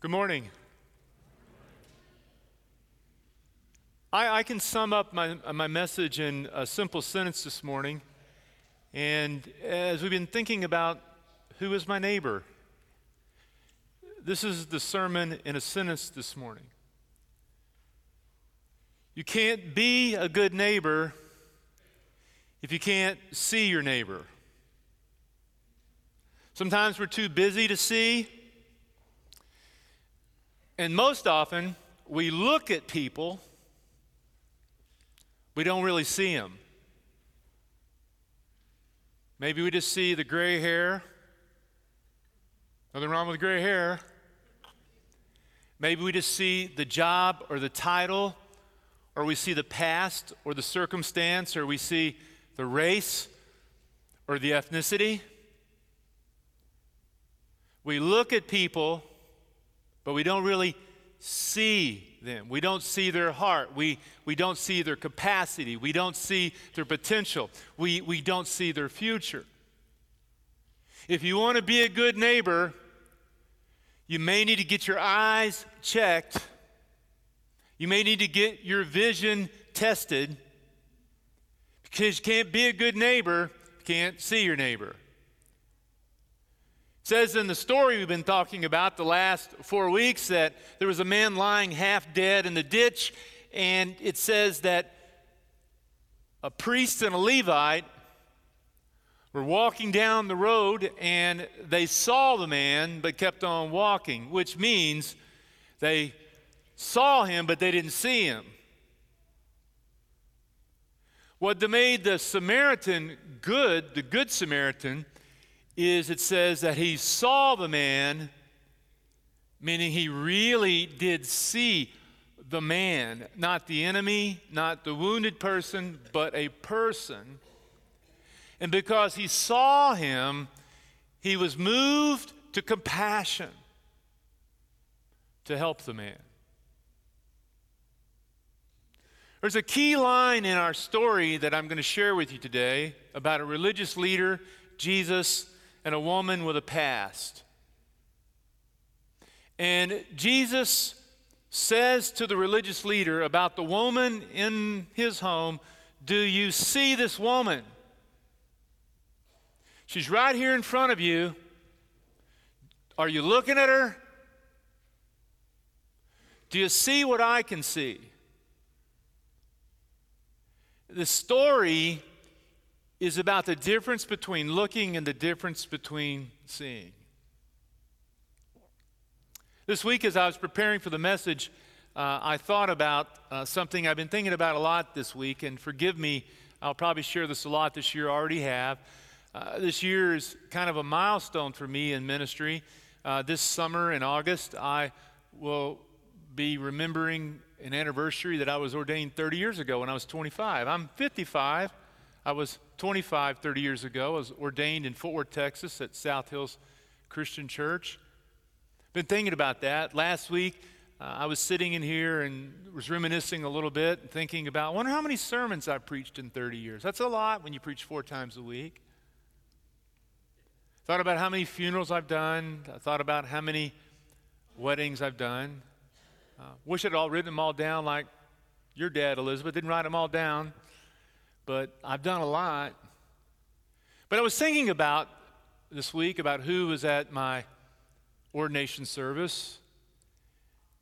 Good morning. I, I, can sum up my, my message in a simple sentence this morning. And as we've been thinking about who is my neighbor, this is the sermon in a sentence this morning. You can't be a good neighbor if you can't see your neighbor. Sometimes we're too busy to see. And most often, we look at people, we don't really see them. Maybe we just see the gray hair. Nothing wrong with gray hair. Maybe we just see the job or the title, or we see the past or the circumstance, or we see the race or the ethnicity. We look at people but we don't really see them. We don't see their heart. We, we don't see their capacity. We don't see their potential. We, we don't see their future. If you want to be a good neighbor, you may need to get your eyes checked. You may need to get your vision tested because you can't be a good neighbor, you can't see your neighbor says in the story we've been talking about the last four weeks that there was a man lying half dead in the ditch, and it says that a priest and a Levite were walking down the road and they saw the man but kept on walking, which means they saw him but they didn't see him. What made the Samaritan good, the Good Samaritan, is it says that he saw the man, meaning he really did see the man, not the enemy, not the wounded person, but a person. And because he saw him, he was moved to compassion to help the man. There's a key line in our story that I'm going to share with you today about a religious leader, Jesus, and a woman with a past. And Jesus says to the religious leader about the woman in his home, Do you see this woman? She's right here in front of you. Are you looking at her? Do you see what I can see? The story is about the difference between looking and the difference between seeing. This week, as I was preparing for the message, uh, I thought about uh, something I've been thinking about a lot this week, and forgive me, I'll probably share this a lot this year, already have. Uh, this year is kind of a milestone for me in ministry. Uh, this summer in August, I will be remembering an anniversary that I was ordained 30 years ago when I was 25. I'm 55. I was 25, 30 years ago. I was ordained in Fort Worth, Texas at South Hills Christian Church. Been thinking about that. Last week, uh, I was sitting in here and was reminiscing a little bit and thinking about, I wonder how many sermons I've preached in 30 years. That's a lot when you preach four times a week. Thought about how many funerals I've done. I thought about how many weddings I've done. Uh, wish I'd all written them all down like your dad, Elizabeth, didn't write them all down but I've done a lot. But I was thinking about this week about who was at my ordination service,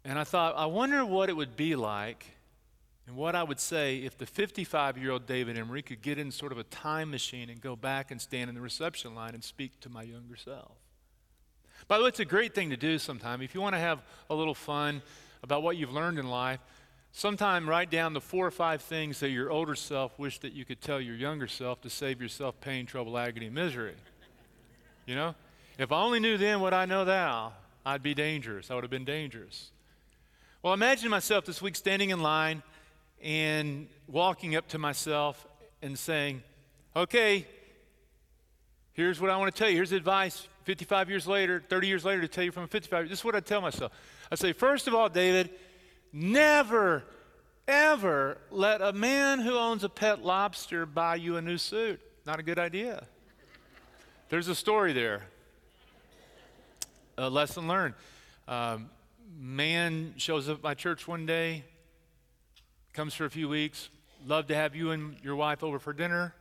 and I thought, I wonder what it would be like and what I would say if the 55 year old David Emery could get in sort of a time machine and go back and stand in the reception line and speak to my younger self. By the way, it's a great thing to do sometime. If you want to have a little fun about what you've learned in life, Sometime write down the four or five things that your older self wished that you could tell your younger self to save yourself pain, trouble, agony, misery. You know? If I only knew then what I know now, I'd be dangerous. I would have been dangerous. Well, imagine myself this week standing in line and walking up to myself and saying, okay, here's what I want to tell you. Here's advice 55 years later, 30 years later to tell you from 55. This is what I tell myself. I say, first of all, David, Never, ever let a man who owns a pet lobster buy you a new suit. Not a good idea. There's a story there. A lesson learned. Um, man shows up at my church one day, comes for a few weeks. Love to have you and your wife over for dinner.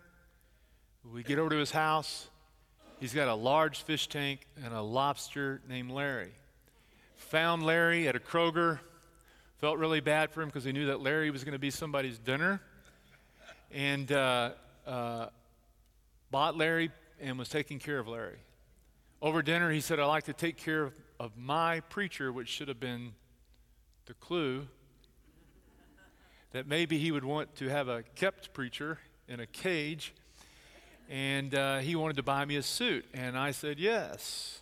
We get over to his house. He's got a large fish tank and a lobster named Larry. Found Larry at a Kroger. Felt really bad for him because he knew that Larry was going to be somebody's dinner. And uh, uh, bought Larry and was taking care of Larry. Over dinner, he said, I like to take care of, of my preacher, which should have been the clue that maybe he would want to have a kept preacher in a cage and uh, he wanted to buy me a suit. And I said, yes.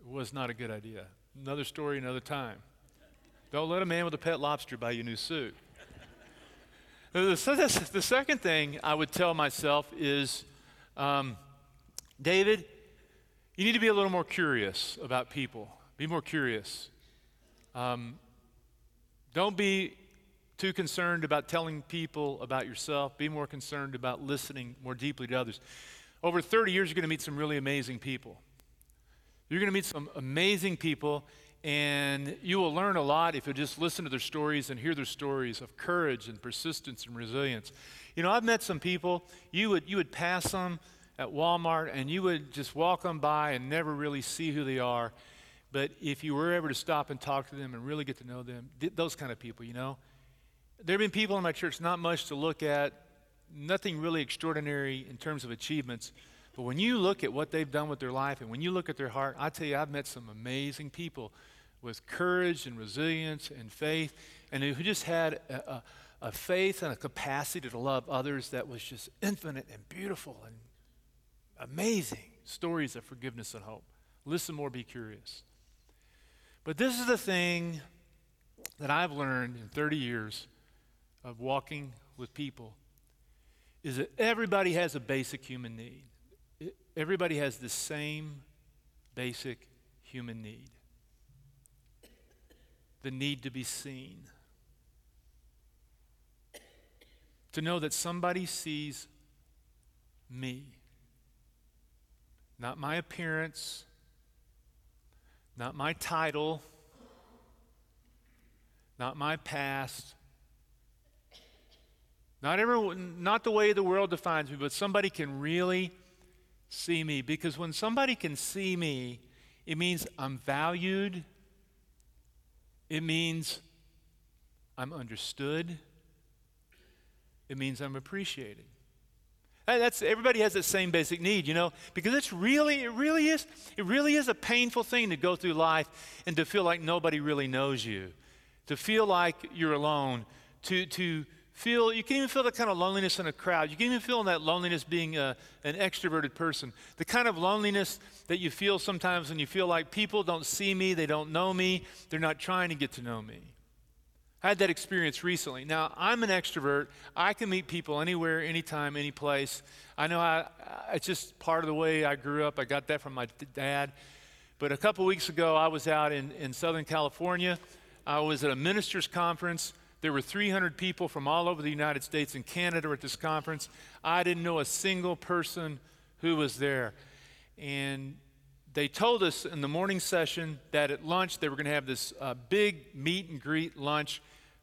It was not a good idea. Another story, another time. Don't let a man with a pet lobster buy you a new suit. the, second thing I would tell myself is um, David, you need to be a little more curious about people. Be more curious. Um, don't be too concerned about telling people about yourself. Be more concerned about listening more deeply to others. Over 30 years, you're going to meet some really amazing people. You're going to meet some amazing people, and you will learn a lot if you just listen to their stories and hear their stories of courage and persistence and resilience. You know, I've met some people, you would, you would pass them at Walmart and you would just walk them by and never really see who they are. But if you were ever to stop and talk to them and really get to know them, those kind of people, you know, there have been people in my church, not much to look at, nothing really extraordinary in terms of achievements. But when you look at what they've done with their life and when you look at their heart, I tell you, I've met some amazing people with courage and resilience and faith, and who just had a, a, a faith and a capacity to love others that was just infinite and beautiful and amazing stories of forgiveness and hope. Listen more, be curious. But this is the thing that I've learned in 30 years of walking with people is that everybody has a basic human need. Everybody has the same basic human need the need to be seen. To know that somebody sees me. Not my appearance, not my title, not my past, not, everyone, not the way the world defines me, but somebody can really see me. Because when somebody can see me, it means I'm valued, it means I'm understood, it means I'm appreciated. That's everybody has that same basic need, you know, because it's really, it really is, it really is a painful thing to go through life and to feel like nobody really knows you, to feel like you're alone, to to feel, you can even feel that kind of loneliness in a crowd. You can even feel that loneliness being a, an extroverted person. The kind of loneliness that you feel sometimes when you feel like people don't see me, they don't know me, they're not trying to get to know me. I had that experience recently. Now, I'm an extrovert. I can meet people anywhere, anytime, any place. I know I, it's just part of the way I grew up. I got that from my dad. But a couple weeks ago, I was out in, in Southern California. I was at a minister's conference there were 300 people from all over the United States and Canada at this conference. I didn't know a single person who was there. And they told us in the morning session that at lunch they were going to have this uh, big meet and greet lunch.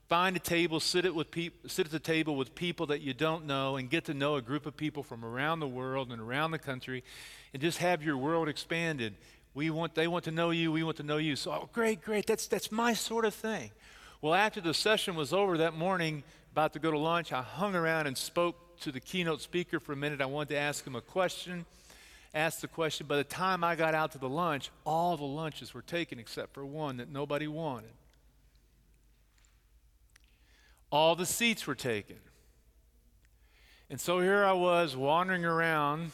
Find a table, sit, it with peop- sit at the table with people that you don't know, and get to know a group of people from around the world and around the country, and just have your world expanded. We want, they want to know you, we want to know you. So, oh, great, great, that's, that's my sort of thing. Well, after the session was over that morning, about to go to lunch, I hung around and spoke to the keynote speaker for a minute. I wanted to ask him a question. Asked the question. By the time I got out to the lunch, all the lunches were taken except for one that nobody wanted. All the seats were taken. And so here I was wandering around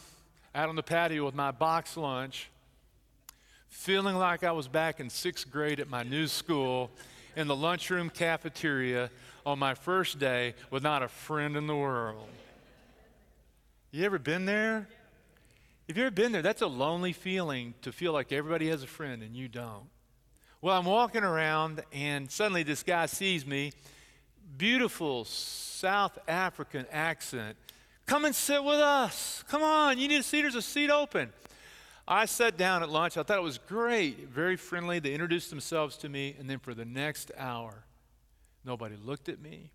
out on the patio with my box lunch, feeling like I was back in sixth grade at my new school in the lunchroom cafeteria on my first day with not a friend in the world. You ever been there? If you ever been there, that's a lonely feeling to feel like everybody has a friend and you don't. Well, I'm walking around and suddenly this guy sees me, beautiful South African accent. Come and sit with us. Come on, you need a seat. There's a seat open. I sat down at lunch. I thought it was great, very friendly. They introduced themselves to me, and then for the next hour, nobody looked at me,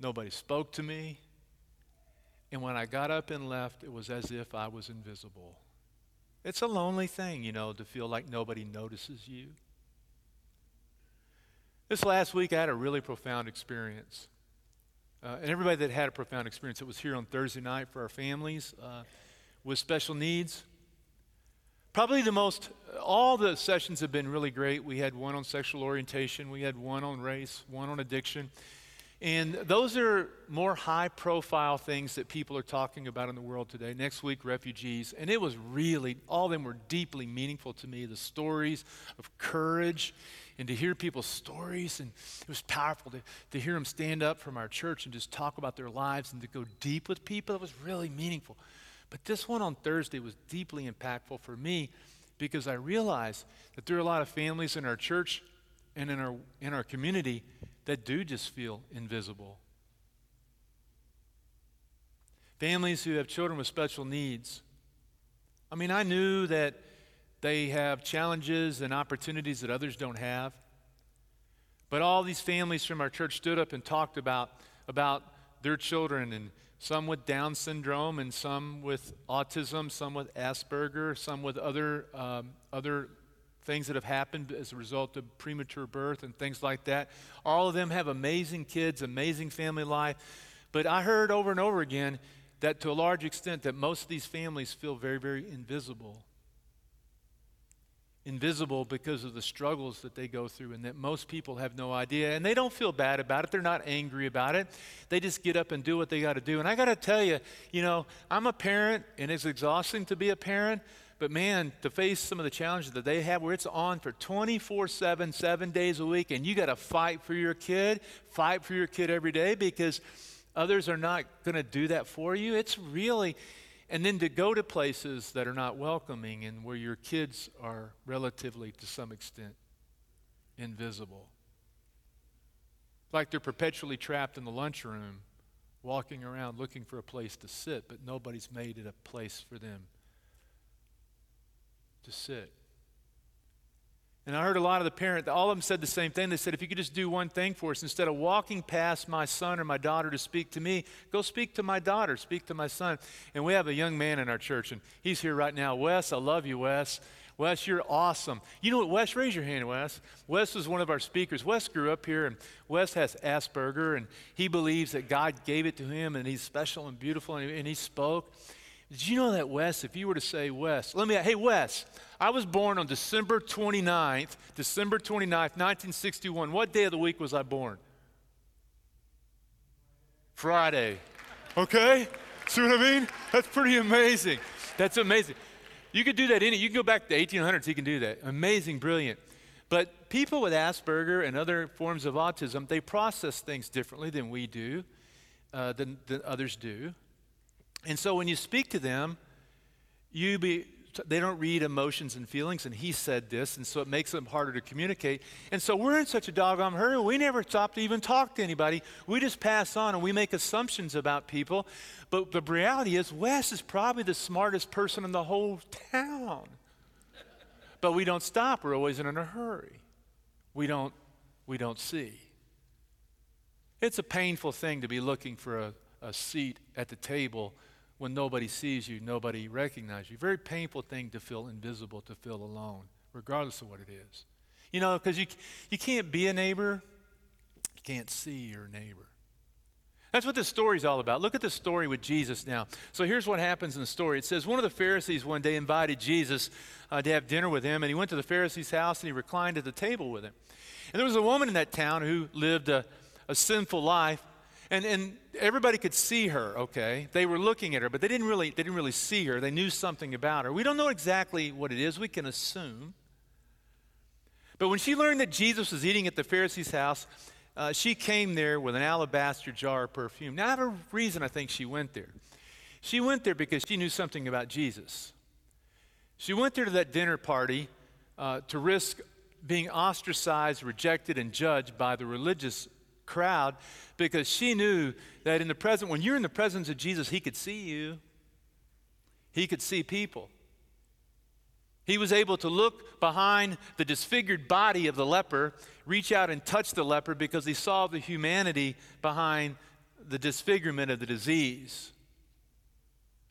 nobody spoke to me. And when I got up and left, it was as if I was invisible. It's a lonely thing, you know, to feel like nobody notices you. This last week, I had a really profound experience. Uh, and everybody that had a profound experience, it was here on Thursday night for our families uh, with special needs. Probably the most, all the sessions have been really great. We had one on sexual orientation, we had one on race, one on addiction. And those are more high profile things that people are talking about in the world today. Next week, refugees. And it was really, all of them were deeply meaningful to me. The stories of courage and to hear people's stories. And it was powerful to, to hear them stand up from our church and just talk about their lives and to go deep with people. It was really meaningful. But this one on Thursday was deeply impactful for me because I realized that there are a lot of families in our church and in our, in our community that do just feel invisible. Families who have children with special needs. I mean, I knew that they have challenges and opportunities that others don't have. But all these families from our church stood up and talked about, about their children, and some with Down syndrome, and some with autism, some with Asperger, some with other, um, other things that have happened as a result of premature birth and things like that. All of them have amazing kids, amazing family life. But I heard over and over again that to a large extent that most of these families feel very, very invisible invisible because of the struggles that they go through and that most people have no idea and they don't feel bad about it. They're not angry about it. They just get up and do what they got to do. And i got to tell you you know i'm a parent and it's exhausting to be a parent but man to face some of the challenges that they have where it's on for 24 7 7 days a week and you got to fight for your kid fight for your kid every day because others are not going to do that for you it's really and then to go to places that are not welcoming and where your kids are relatively, to some extent, invisible. Like they're perpetually trapped in the lunchroom, walking around looking for a place to sit, but nobody's made it a place for them to sit. And I heard a lot of the parents, all of them said the same thing. They said, if you could just do one thing for us, instead of walking past my son or my daughter to speak to me, go speak to my daughter, speak to my son. And we have a young man in our church, and he's here right now. Wes, I love you, Wes. Wes, you're awesome. You know what, Wes, raise your hand, Wes. Wes was one of our speakers. Wes grew up here, and Wes has Asperger, and he believes that God gave it to him, and he's special and beautiful, and he, and he spoke. Did you know that, Wes, if you were to say, Wes, let me, hey, Wes, I was born on December 29th, December 29th, 1961. What day of the week was I born? Friday. Okay? See what I mean? That's pretty amazing. That's amazing. You could do that any, you can go back to the 1800s, you can do that. Amazing, brilliant. But people with Asperger and other forms of autism, they process things differently than we do, uh, than, than others do. And so when you speak to them, you be, they don't read emotions and feelings, and he said this, and so it makes them harder to communicate. And so we're in such a doggone hurry, we never stop to even talk to anybody. We just pass on and we make assumptions about people. But the reality is, Wes is probably the smartest person in the whole town. But we don't stop, we're always in a hurry. We don't, we don't see. It's a painful thing to be looking for a, a seat at the table when nobody sees you, nobody recognizes you. Very painful thing to feel invisible, to feel alone, regardless of what it is. You know, because you, you can't be a neighbor, you can't see your neighbor. That's what this story is all about. Look at the story with Jesus now. So here's what happens in the story. It says one of the Pharisees one day invited Jesus uh, to have dinner with him, and he went to the Pharisee's house and he reclined at the table with him. And there was a woman in that town who lived a, a sinful life, and, and everybody could see her, okay? They were looking at her, but they didn't, really, they didn't really see her. They knew something about her. We don't know exactly what it is. We can assume. But when she learned that Jesus was eating at the Pharisee's house, uh, she came there with an alabaster jar of perfume. Now, a reason I think she went there. She went there because she knew something about Jesus. She went there to that dinner party uh, to risk being ostracized, rejected, and judged by the religious crowd because she knew that in the present, when you're in the presence of Jesus, he could see you. He could see people. He was able to look behind the disfigured body of the leper, reach out and touch the leper because he saw the humanity behind the disfigurement of the disease.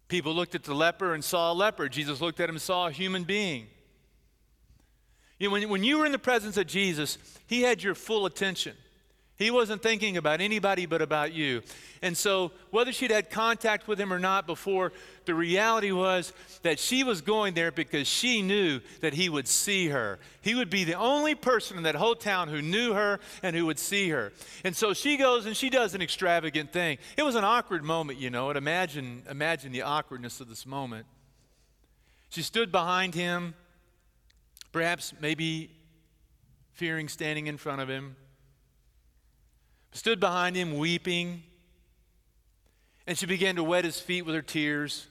People looked at the leper and saw a leper. Jesus looked at him and saw a human being. You know, when, when you were in the presence of Jesus, he had your full attention. He wasn't thinking about anybody but about you. And so, whether she'd had contact with him or not before, the reality was that she was going there because she knew that he would see her. He would be the only person in that whole town who knew her and who would see her. And so she goes and she does an extravagant thing. It was an awkward moment, you know, and imagine, imagine the awkwardness of this moment. She stood behind him, perhaps maybe fearing standing in front of him stood behind him weeping. And she began to wet his feet with her tears.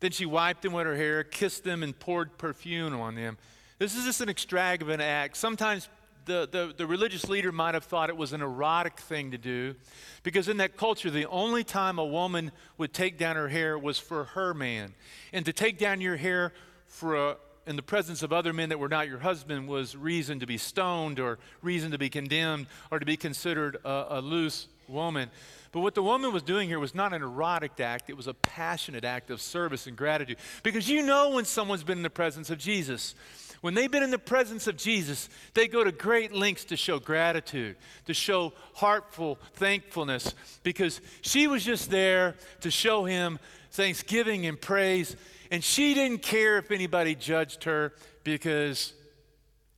Then she wiped them with her hair, kissed them, and poured perfume on them. This is just an extravagant act. Sometimes the, the, the, religious leader might have thought it was an erotic thing to do because in that culture, the only time a woman would take down her hair was for her man. And to take down your hair for a, in the presence of other men that were not your husband was reason to be stoned or reason to be condemned or to be considered a, a loose woman. But what the woman was doing here was not an erotic act, it was a passionate act of service and gratitude. Because you know when someone's been in the presence of Jesus. When they've been in the presence of Jesus, they go to great lengths to show gratitude, to show heartful thankfulness, because she was just there to show him thanksgiving and praise and she didn't care if anybody judged her because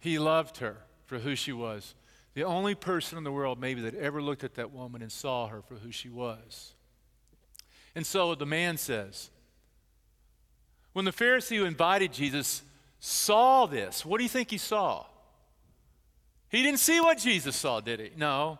he loved her for who she was. The only person in the world, maybe, that ever looked at that woman and saw her for who she was. And so the man says, when the Pharisee who invited Jesus saw this, what do you think he saw? He didn't see what Jesus saw, did he? No.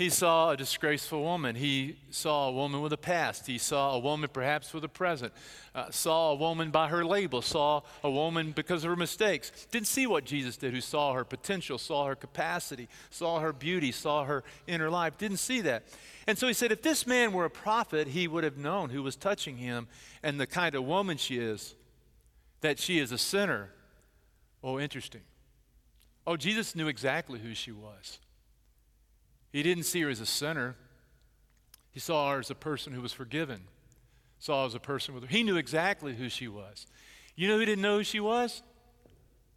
He saw a disgraceful woman. He saw a woman with a past. He saw a woman perhaps with a present. Uh, saw a woman by her label. Saw a woman because of her mistakes. Didn't see what Jesus did, who saw her potential, saw her capacity, saw her beauty, saw her inner life. Didn't see that. And so he said, if this man were a prophet, he would have known who was touching him and the kind of woman she is, that she is a sinner. Oh, interesting. Oh, Jesus knew exactly who she was. He didn't see her as a sinner. He saw her as a person who was forgiven. Saw her as a person with her. He knew exactly who she was. You know who didn't know who she was?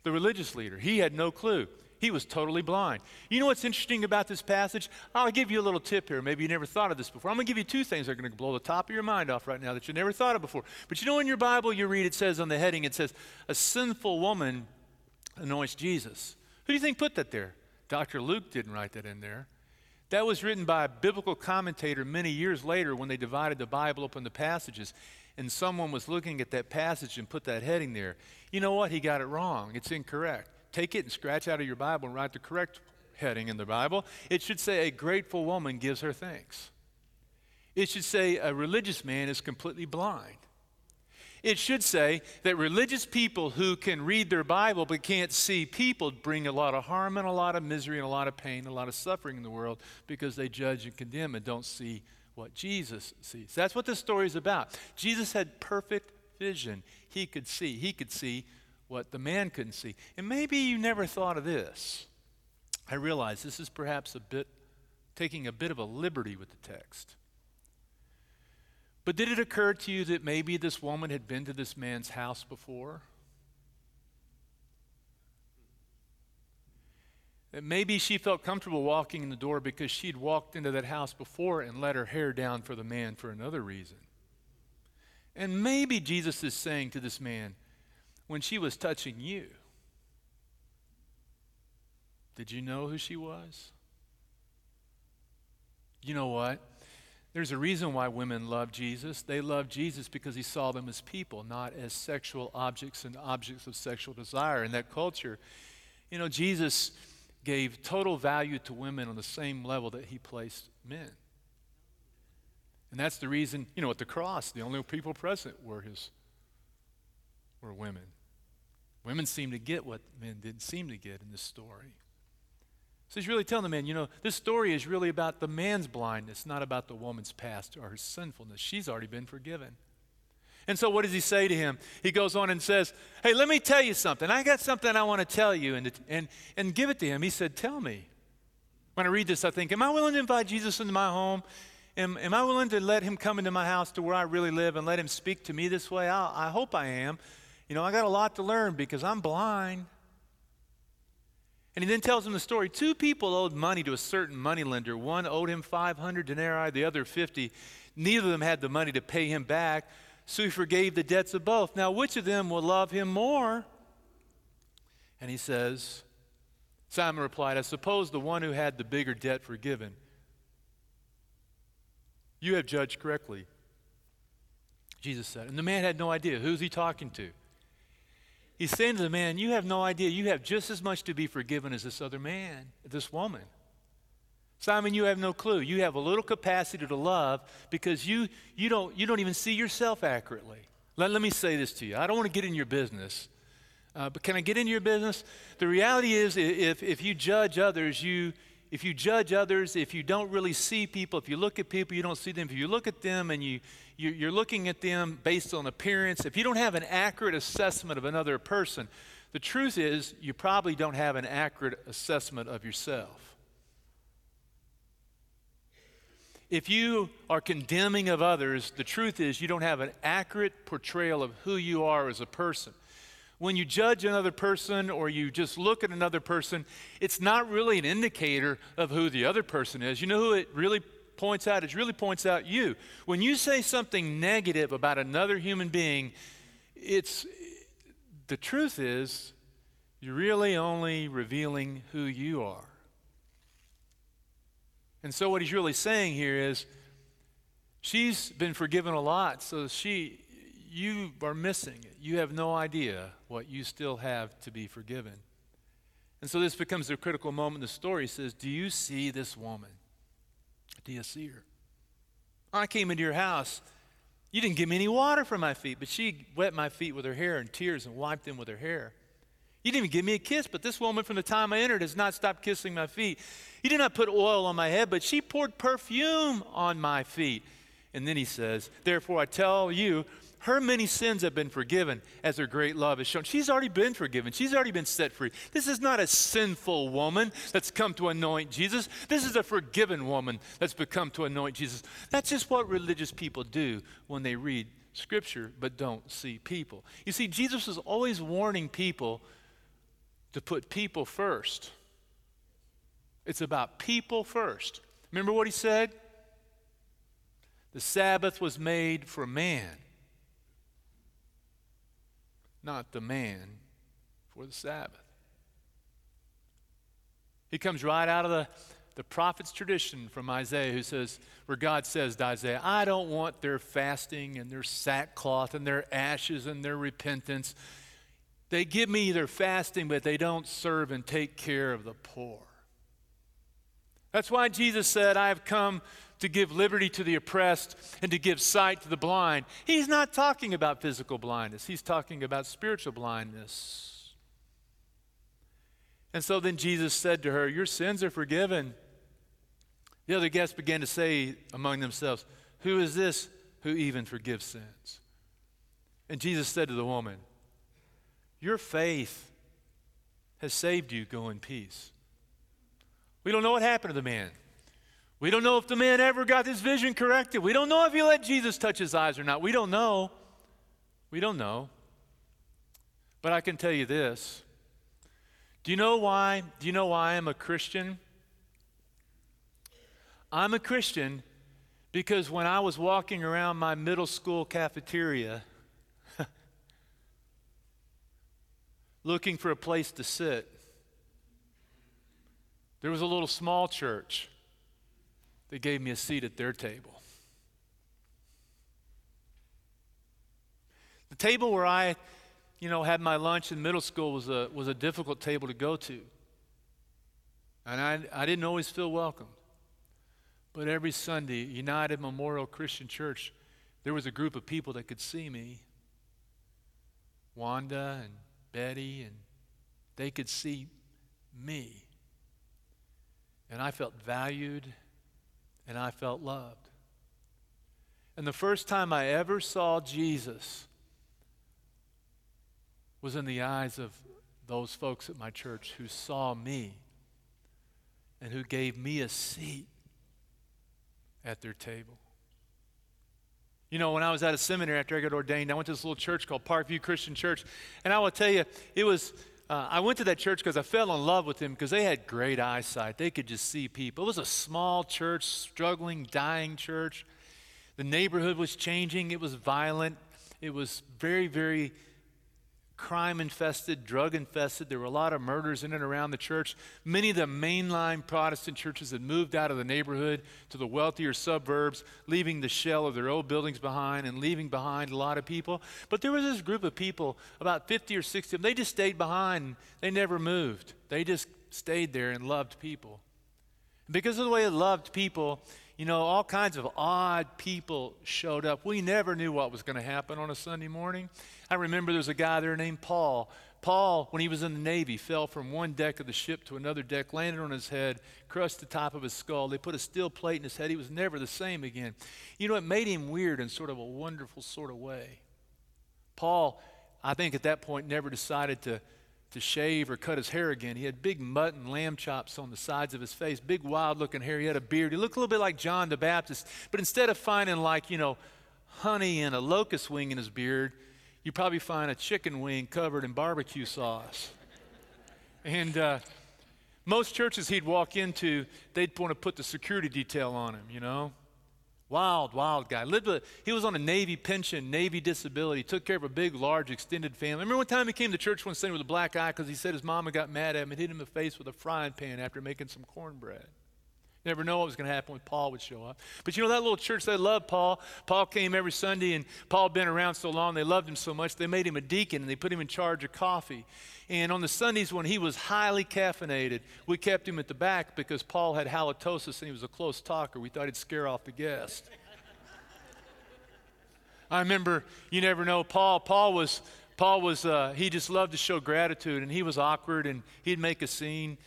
The religious leader. He had no clue. He was totally blind. You know what's interesting about this passage? I'll give you a little tip here. Maybe you never thought of this before. I'm going to give you two things that are going to blow the top of your mind off right now that you never thought of before. But you know, in your Bible, you read it says on the heading, it says, A sinful woman anoints Jesus. Who do you think put that there? Dr. Luke didn't write that in there. That was written by a biblical commentator many years later when they divided the Bible up into passages. And someone was looking at that passage and put that heading there. You know what? He got it wrong. It's incorrect. Take it and scratch out of your Bible and write the correct heading in the Bible. It should say, A grateful woman gives her thanks. It should say, A religious man is completely blind. It should say that religious people who can read their Bible but can't see people bring a lot of harm and a lot of misery and a lot of pain, a lot of suffering in the world because they judge and condemn and don't see what Jesus sees. That's what this story is about. Jesus had perfect vision. He could see. He could see what the man couldn't see. And maybe you never thought of this. I realize this is perhaps a bit taking a bit of a liberty with the text. But did it occur to you that maybe this woman had been to this man's house before? That maybe she felt comfortable walking in the door because she'd walked into that house before and let her hair down for the man for another reason. And maybe Jesus is saying to this man, when she was touching you, did you know who she was? You know what? There's a reason why women love Jesus. They love Jesus because he saw them as people, not as sexual objects and objects of sexual desire. In that culture, you know, Jesus gave total value to women on the same level that he placed men. And that's the reason, you know, at the cross, the only people present were his were women. Women seemed to get what men didn't seem to get in this story. So he's really telling the man, you know, this story is really about the man's blindness, not about the woman's past or her sinfulness. She's already been forgiven. And so, what does he say to him? He goes on and says, Hey, let me tell you something. I got something I want to tell you, and, and, and give it to him. He said, Tell me. When I read this, I think, Am I willing to invite Jesus into my home? Am, am I willing to let him come into my house to where I really live and let him speak to me this way? I, I hope I am. You know, I got a lot to learn because I'm blind. And he then tells him the story. Two people owed money to a certain moneylender. One owed him 500 denarii, the other 50. Neither of them had the money to pay him back, so he forgave the debts of both. Now, which of them will love him more? And he says, Simon replied, I suppose the one who had the bigger debt forgiven. You have judged correctly, Jesus said. And the man had no idea. Who's he talking to? He's saying to the man, You have no idea. You have just as much to be forgiven as this other man, this woman. Simon, you have no clue. You have a little capacity to love because you, you, don't, you don't even see yourself accurately. Let, let me say this to you. I don't want to get in your business, uh, but can I get into your business? The reality is, if, if you judge others, you, if you judge others, if you don't really see people, if you look at people, you don't see them, if you look at them and you, you're looking at them based on appearance, if you don't have an accurate assessment of another person, the truth is you probably don't have an accurate assessment of yourself. If you are condemning of others, the truth is you don't have an accurate portrayal of who you are as a person when you judge another person or you just look at another person, it's not really an indicator of who the other person is. You know who it really points out? It really points out you. When you say something negative about another human being, it's the truth is you're really only revealing who you are. And so what he's really saying here is she's been forgiven a lot, so she you are missing it. You have no idea what you still have to be forgiven. And so this becomes a critical moment in the story. Says, Do you see this woman? Do you see her? I came into your house. You didn't give me any water for my feet, but she wet my feet with her hair and tears and wiped them with her hair. You didn't even give me a kiss, but this woman from the time I entered has not stopped kissing my feet. You did not put oil on my head, but she poured perfume on my feet. And then he says, Therefore I tell you, her many sins have been forgiven as her great love is shown. She's already been forgiven. She's already been set free. This is not a sinful woman that's come to anoint Jesus. This is a forgiven woman that's become to anoint Jesus. That's just what religious people do when they read Scripture but don't see people. You see, Jesus is always warning people to put people first. It's about people first. Remember what he said? The Sabbath was made for man not the man for the Sabbath. He comes right out of the, the prophet's tradition from Isaiah, who says, where God says to Isaiah, I don't want their fasting and their sackcloth and their ashes and their repentance. They give me their fasting, but they don't serve and take care of the poor. That's why Jesus said, I have come to give liberty to the oppressed and to give sight to the blind. He's not talking about physical blindness, he's talking about spiritual blindness. And so then Jesus said to her, Your sins are forgiven. The other guests began to say among themselves, Who is this who even forgives sins? And Jesus said to the woman, Your faith has saved you. Go in peace. We don't know what happened to the man. We don't know if the man ever got his vision corrected. We don't know if he let Jesus touch his eyes or not. We don't know. We don't know. But I can tell you this. Do you know why? Do you know why I'm a Christian? I'm a Christian because when I was walking around my middle school cafeteria looking for a place to sit, there was a little small church they gave me a seat at their table. The table where I, you know, had my lunch in middle school was a, was a difficult table to go to. And I, I didn't always feel welcomed. But every Sunday, United Memorial Christian Church, there was a group of people that could see me. Wanda and Betty, and they could see me. And I felt valued and I felt loved. And the first time I ever saw Jesus was in the eyes of those folks at my church who saw me and who gave me a seat at their table. You know, when I was at a seminary after I got ordained, I went to this little church called Parkview Christian Church. And I will tell you, it was, uh, I went to that church because I fell in love with them because they had great eyesight. They could just see people. It was a small church, struggling, dying church. The neighborhood was changing, it was violent, it was very, very crime infested, drug infested. There were a lot of murders in and around the church. Many of the mainline Protestant churches had moved out of the neighborhood to the wealthier suburbs, leaving the shell of their old buildings behind and leaving behind a lot of people. But there was this group of people, about 50 or 60 of them, they just stayed behind. They never moved. They just stayed there and loved people. Because of the way they loved people, you know, all kinds of odd people showed up. We never knew what was going to happen on a Sunday morning. I remember there's a guy there named Paul. Paul, when he was in the Navy, fell from one deck of the ship to another deck, landed on his head, crushed the top of his skull. They put a steel plate in his head. He was never the same again. You know, it made him weird in sort of a wonderful sort of way. Paul, I think at that point, never decided to to shave or cut his hair again. He had big mutton lamb chops on the sides of his face, big wild looking hair. He had a beard. He looked a little bit like John the Baptist, but instead of finding like, you know, honey and a locust wing in his beard, you probably find a chicken wing covered in barbecue sauce. and uh, most churches he'd walk into, they'd want to put the security detail on him, you know. Wild, wild guy. Lived he was on a Navy pension, Navy disability. Took care of a big, large, extended family. remember one time he came to church one Sunday with a black eye because he said his mama got mad at him and hit him in the face with a frying pan after making some cornbread. Never know what was going to happen when Paul would show up. But you know, that little church, they loved Paul. Paul came every Sunday, and Paul had been around so long, they loved him so much, they made him a deacon and they put him in charge of coffee. And on the Sundays when he was highly caffeinated, we kept him at the back because Paul had halitosis and he was a close talker. We thought he'd scare off the guest. I remember, you never know, Paul, Paul was, Paul was, uh, he just loved to show gratitude and he was awkward and he'd make a scene.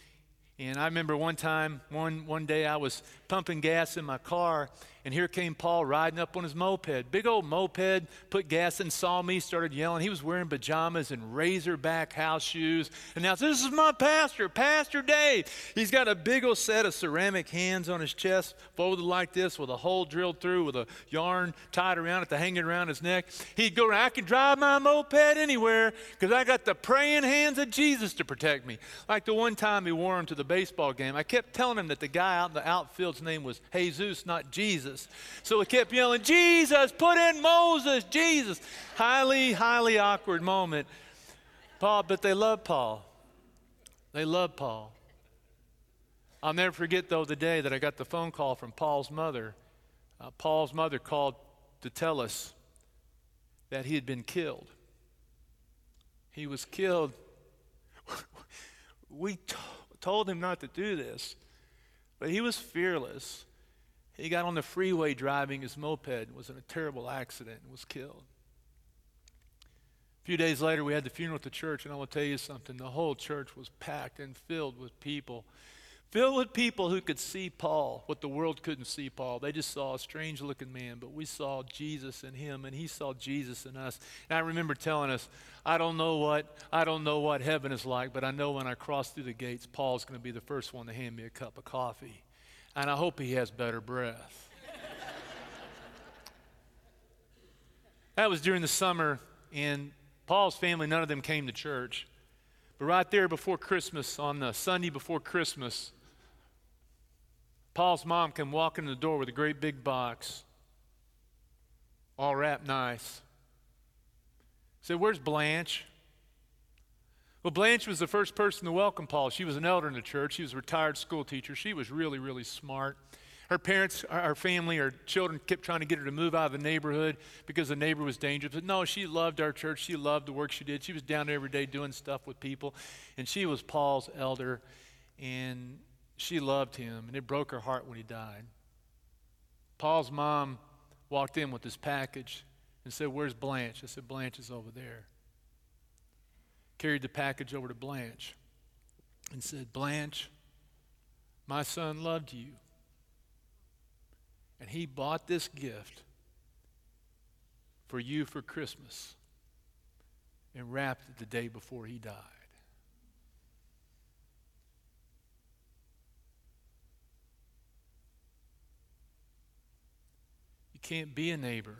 And I remember one time, one, one day, I was pumping gas in my car, and here came Paul riding up on his moped. Big old moped, put gas in, saw me, started yelling. He was wearing pajamas and razorback house shoes. And now, this is my pastor, Pastor Dave. He's got a big old set of ceramic hands on his chest, folded like this, with a hole drilled through, with a yarn tied around it to hang around his neck. He'd go I can drive my moped anywhere because I got the praying hands of Jesus to protect me. Like the one time he wore them to the baseball game. I kept telling him that the guy out in the outfield's name was Jesus, not Jesus. So he kept yelling, Jesus, put in Moses, Jesus. Highly, highly awkward moment. Paul, but they love Paul. They love Paul. I'll never forget, though, the day that I got the phone call from Paul's mother. Uh, Paul's mother called to tell us that he had been killed. He was killed. we t- told him not to do this. But he was fearless. He got on the freeway driving his moped, and was in a terrible accident, and was killed. A few days later, we had the funeral at the church, and I will tell you something. The whole church was packed and filled with people filled with people who could see Paul, what the world couldn't see Paul. They just saw a strange looking man, but we saw Jesus in him, and he saw Jesus in us. And I remember telling us, I don't know what, I don't know what heaven is like, but I know when I cross through the gates, Paul's going to be the first one to hand me a cup of coffee. And I hope he has better breath. that was during the summer, and Paul's family, none of them came to church. But right there before Christmas, on the Sunday before Christmas, Paul's mom came walking in the door with a great big box, all wrapped nice. Said, Where's Blanche? Well, Blanche was the first person to welcome Paul. She was an elder in the church. She was a retired school teacher. She was really, really smart. Her parents, our family, our children kept trying to get her to move out of the neighborhood because the neighbor was dangerous. But no, she loved our church. She loved the work she did. She was down there every day doing stuff with people. And she was Paul's elder. And she loved him, and it broke her heart when he died. Paul's mom walked in with this package and said, Where's Blanche? I said, Blanche is over there. Carried the package over to Blanche and said, Blanche, my son loved you. And he bought this gift for you for Christmas and wrapped it the day before he died. Can't be a neighbor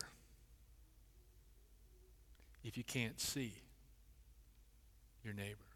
if you can't see your neighbor.